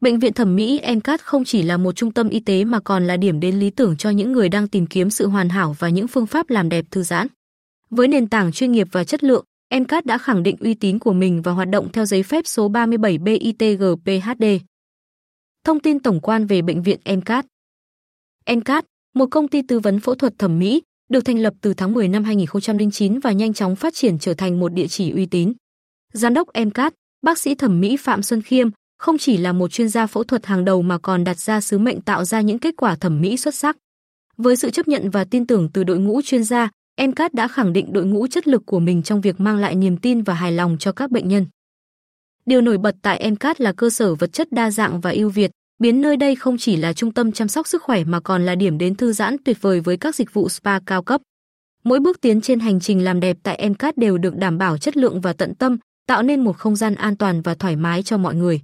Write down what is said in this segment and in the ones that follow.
Bệnh viện thẩm mỹ MCAT không chỉ là một trung tâm y tế mà còn là điểm đến lý tưởng cho những người đang tìm kiếm sự hoàn hảo và những phương pháp làm đẹp thư giãn. Với nền tảng chuyên nghiệp và chất lượng, MCAT đã khẳng định uy tín của mình và hoạt động theo giấy phép số 37 BITGPHD. Thông tin tổng quan về bệnh viện MCAT. MCAT, một công ty tư vấn phẫu thuật thẩm mỹ, được thành lập từ tháng 10 năm 2009 và nhanh chóng phát triển trở thành một địa chỉ uy tín. Giám đốc MCAT, bác sĩ thẩm mỹ Phạm Xuân Khiêm, không chỉ là một chuyên gia phẫu thuật hàng đầu mà còn đặt ra sứ mệnh tạo ra những kết quả thẩm mỹ xuất sắc. Với sự chấp nhận và tin tưởng từ đội ngũ chuyên gia, MCAT đã khẳng định đội ngũ chất lực của mình trong việc mang lại niềm tin và hài lòng cho các bệnh nhân. Điều nổi bật tại MCAT là cơ sở vật chất đa dạng và ưu việt, biến nơi đây không chỉ là trung tâm chăm sóc sức khỏe mà còn là điểm đến thư giãn tuyệt vời với các dịch vụ spa cao cấp. Mỗi bước tiến trên hành trình làm đẹp tại MCAT đều được đảm bảo chất lượng và tận tâm, tạo nên một không gian an toàn và thoải mái cho mọi người.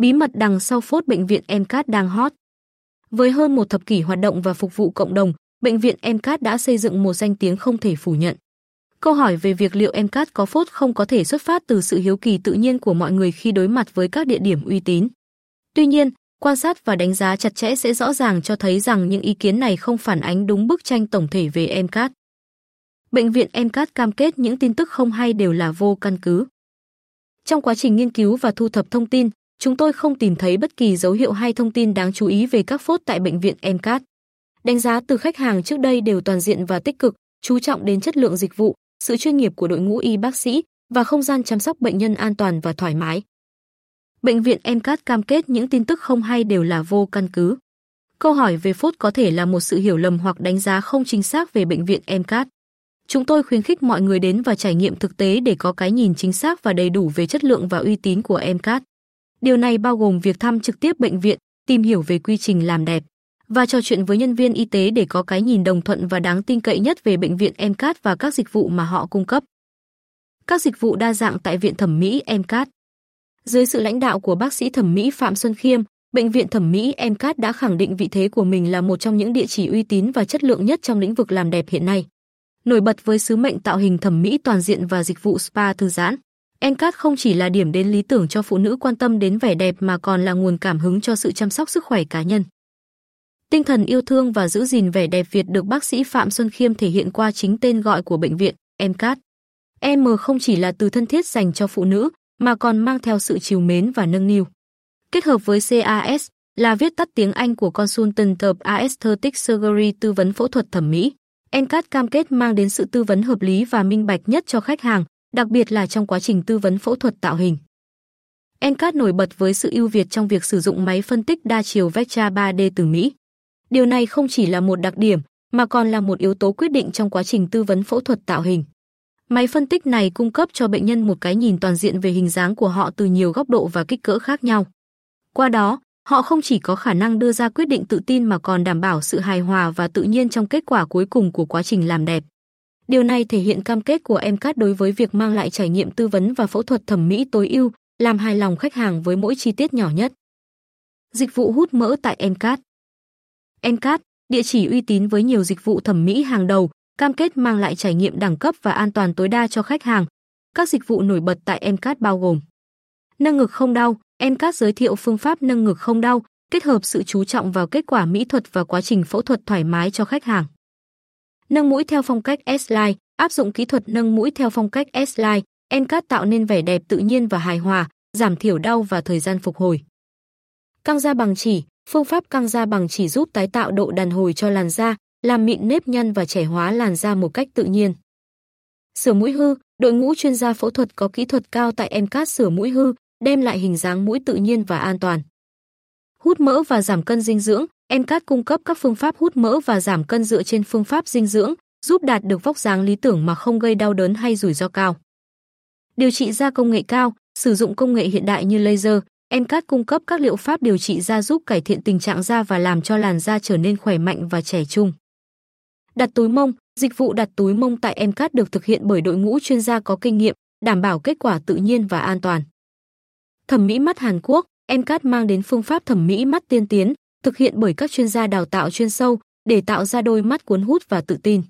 Bí mật đằng sau phốt bệnh viện MCAT đang hot. Với hơn một thập kỷ hoạt động và phục vụ cộng đồng, bệnh viện MCAT đã xây dựng một danh tiếng không thể phủ nhận. Câu hỏi về việc liệu MCAT có phốt không có thể xuất phát từ sự hiếu kỳ tự nhiên của mọi người khi đối mặt với các địa điểm uy tín. Tuy nhiên, quan sát và đánh giá chặt chẽ sẽ rõ ràng cho thấy rằng những ý kiến này không phản ánh đúng bức tranh tổng thể về MCAT. Bệnh viện MCAT cam kết những tin tức không hay đều là vô căn cứ. Trong quá trình nghiên cứu và thu thập thông tin, chúng tôi không tìm thấy bất kỳ dấu hiệu hay thông tin đáng chú ý về các phốt tại bệnh viện MCAT. Đánh giá từ khách hàng trước đây đều toàn diện và tích cực, chú trọng đến chất lượng dịch vụ, sự chuyên nghiệp của đội ngũ y bác sĩ và không gian chăm sóc bệnh nhân an toàn và thoải mái. Bệnh viện MCAT cam kết những tin tức không hay đều là vô căn cứ. Câu hỏi về phốt có thể là một sự hiểu lầm hoặc đánh giá không chính xác về bệnh viện MCAT. Chúng tôi khuyến khích mọi người đến và trải nghiệm thực tế để có cái nhìn chính xác và đầy đủ về chất lượng và uy tín của MCAT. Điều này bao gồm việc thăm trực tiếp bệnh viện, tìm hiểu về quy trình làm đẹp và trò chuyện với nhân viên y tế để có cái nhìn đồng thuận và đáng tin cậy nhất về bệnh viện MCAT và các dịch vụ mà họ cung cấp. Các dịch vụ đa dạng tại viện thẩm mỹ MCAT. Dưới sự lãnh đạo của bác sĩ thẩm mỹ Phạm Xuân Khiêm, bệnh viện thẩm mỹ MCAT đã khẳng định vị thế của mình là một trong những địa chỉ uy tín và chất lượng nhất trong lĩnh vực làm đẹp hiện nay. Nổi bật với sứ mệnh tạo hình thẩm mỹ toàn diện và dịch vụ spa thư giãn. Encat không chỉ là điểm đến lý tưởng cho phụ nữ quan tâm đến vẻ đẹp mà còn là nguồn cảm hứng cho sự chăm sóc sức khỏe cá nhân. Tinh thần yêu thương và giữ gìn vẻ đẹp Việt được bác sĩ Phạm Xuân Khiêm thể hiện qua chính tên gọi của bệnh viện, Encat. M không chỉ là từ thân thiết dành cho phụ nữ, mà còn mang theo sự chiều mến và nâng niu. Kết hợp với CAS là viết tắt tiếng Anh của Consultant of Aesthetic Surgery tư vấn phẫu thuật thẩm mỹ. Encat cam kết mang đến sự tư vấn hợp lý và minh bạch nhất cho khách hàng, đặc biệt là trong quá trình tư vấn phẫu thuật tạo hình. Encat nổi bật với sự ưu việt trong việc sử dụng máy phân tích đa chiều Vectra 3D từ Mỹ. Điều này không chỉ là một đặc điểm, mà còn là một yếu tố quyết định trong quá trình tư vấn phẫu thuật tạo hình. Máy phân tích này cung cấp cho bệnh nhân một cái nhìn toàn diện về hình dáng của họ từ nhiều góc độ và kích cỡ khác nhau. Qua đó, họ không chỉ có khả năng đưa ra quyết định tự tin mà còn đảm bảo sự hài hòa và tự nhiên trong kết quả cuối cùng của quá trình làm đẹp. Điều này thể hiện cam kết của MCAT đối với việc mang lại trải nghiệm tư vấn và phẫu thuật thẩm mỹ tối ưu, làm hài lòng khách hàng với mỗi chi tiết nhỏ nhất. Dịch vụ hút mỡ tại MCAT MCAT, địa chỉ uy tín với nhiều dịch vụ thẩm mỹ hàng đầu, cam kết mang lại trải nghiệm đẳng cấp và an toàn tối đa cho khách hàng. Các dịch vụ nổi bật tại MCAT bao gồm Nâng ngực không đau, MCAT giới thiệu phương pháp nâng ngực không đau, kết hợp sự chú trọng vào kết quả mỹ thuật và quá trình phẫu thuật thoải mái cho khách hàng. Nâng mũi theo phong cách S-line, áp dụng kỹ thuật nâng mũi theo phong cách S-line, Encat tạo nên vẻ đẹp tự nhiên và hài hòa, giảm thiểu đau và thời gian phục hồi. Căng da bằng chỉ, phương pháp căng da bằng chỉ giúp tái tạo độ đàn hồi cho làn da, làm mịn nếp nhăn và trẻ hóa làn da một cách tự nhiên. Sửa mũi hư, đội ngũ chuyên gia phẫu thuật có kỹ thuật cao tại Encat sửa mũi hư, đem lại hình dáng mũi tự nhiên và an toàn. Hút mỡ và giảm cân dinh dưỡng, MCAT cung cấp các phương pháp hút mỡ và giảm cân dựa trên phương pháp dinh dưỡng, giúp đạt được vóc dáng lý tưởng mà không gây đau đớn hay rủi ro cao. Điều trị da công nghệ cao, sử dụng công nghệ hiện đại như laser, MCAT cung cấp các liệu pháp điều trị da giúp cải thiện tình trạng da và làm cho làn da trở nên khỏe mạnh và trẻ trung. Đặt túi mông, dịch vụ đặt túi mông tại MCAT được thực hiện bởi đội ngũ chuyên gia có kinh nghiệm, đảm bảo kết quả tự nhiên và an toàn. Thẩm mỹ mắt Hàn Quốc, MCAT mang đến phương pháp thẩm mỹ mắt tiên tiến, thực hiện bởi các chuyên gia đào tạo chuyên sâu để tạo ra đôi mắt cuốn hút và tự tin.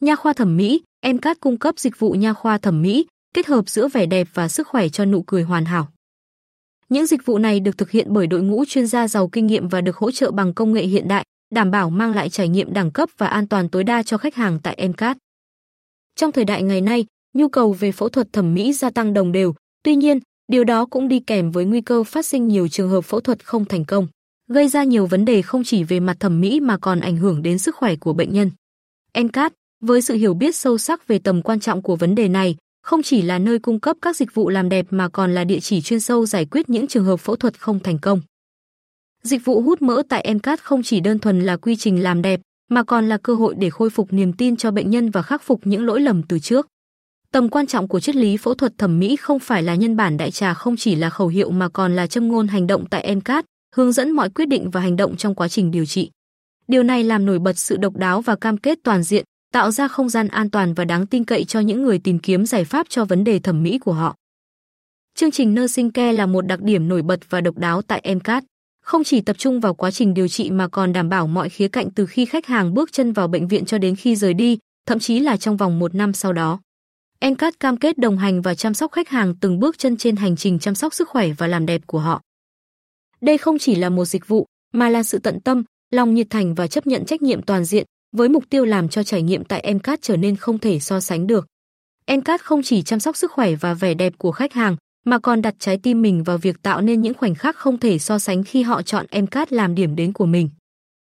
Nha khoa thẩm mỹ, MCAT cung cấp dịch vụ nha khoa thẩm mỹ, kết hợp giữa vẻ đẹp và sức khỏe cho nụ cười hoàn hảo. Những dịch vụ này được thực hiện bởi đội ngũ chuyên gia giàu kinh nghiệm và được hỗ trợ bằng công nghệ hiện đại, đảm bảo mang lại trải nghiệm đẳng cấp và an toàn tối đa cho khách hàng tại MCAT. Trong thời đại ngày nay, nhu cầu về phẫu thuật thẩm mỹ gia tăng đồng đều, tuy nhiên, điều đó cũng đi kèm với nguy cơ phát sinh nhiều trường hợp phẫu thuật không thành công, gây ra nhiều vấn đề không chỉ về mặt thẩm mỹ mà còn ảnh hưởng đến sức khỏe của bệnh nhân. NCAT, với sự hiểu biết sâu sắc về tầm quan trọng của vấn đề này, không chỉ là nơi cung cấp các dịch vụ làm đẹp mà còn là địa chỉ chuyên sâu giải quyết những trường hợp phẫu thuật không thành công. Dịch vụ hút mỡ tại MCAT không chỉ đơn thuần là quy trình làm đẹp, mà còn là cơ hội để khôi phục niềm tin cho bệnh nhân và khắc phục những lỗi lầm từ trước. Tầm quan trọng của triết lý phẫu thuật thẩm mỹ không phải là nhân bản đại trà không chỉ là khẩu hiệu mà còn là châm ngôn hành động tại MCAT, hướng dẫn mọi quyết định và hành động trong quá trình điều trị. Điều này làm nổi bật sự độc đáo và cam kết toàn diện, tạo ra không gian an toàn và đáng tin cậy cho những người tìm kiếm giải pháp cho vấn đề thẩm mỹ của họ. Chương trình Nursing Care là một đặc điểm nổi bật và độc đáo tại MCAT, không chỉ tập trung vào quá trình điều trị mà còn đảm bảo mọi khía cạnh từ khi khách hàng bước chân vào bệnh viện cho đến khi rời đi, thậm chí là trong vòng một năm sau đó. MCAT cam kết đồng hành và chăm sóc khách hàng từng bước chân trên hành trình chăm sóc sức khỏe và làm đẹp của họ. Đây không chỉ là một dịch vụ, mà là sự tận tâm, lòng nhiệt thành và chấp nhận trách nhiệm toàn diện, với mục tiêu làm cho trải nghiệm tại MCAT trở nên không thể so sánh được. MCAT không chỉ chăm sóc sức khỏe và vẻ đẹp của khách hàng, mà còn đặt trái tim mình vào việc tạo nên những khoảnh khắc không thể so sánh khi họ chọn MCAT làm điểm đến của mình.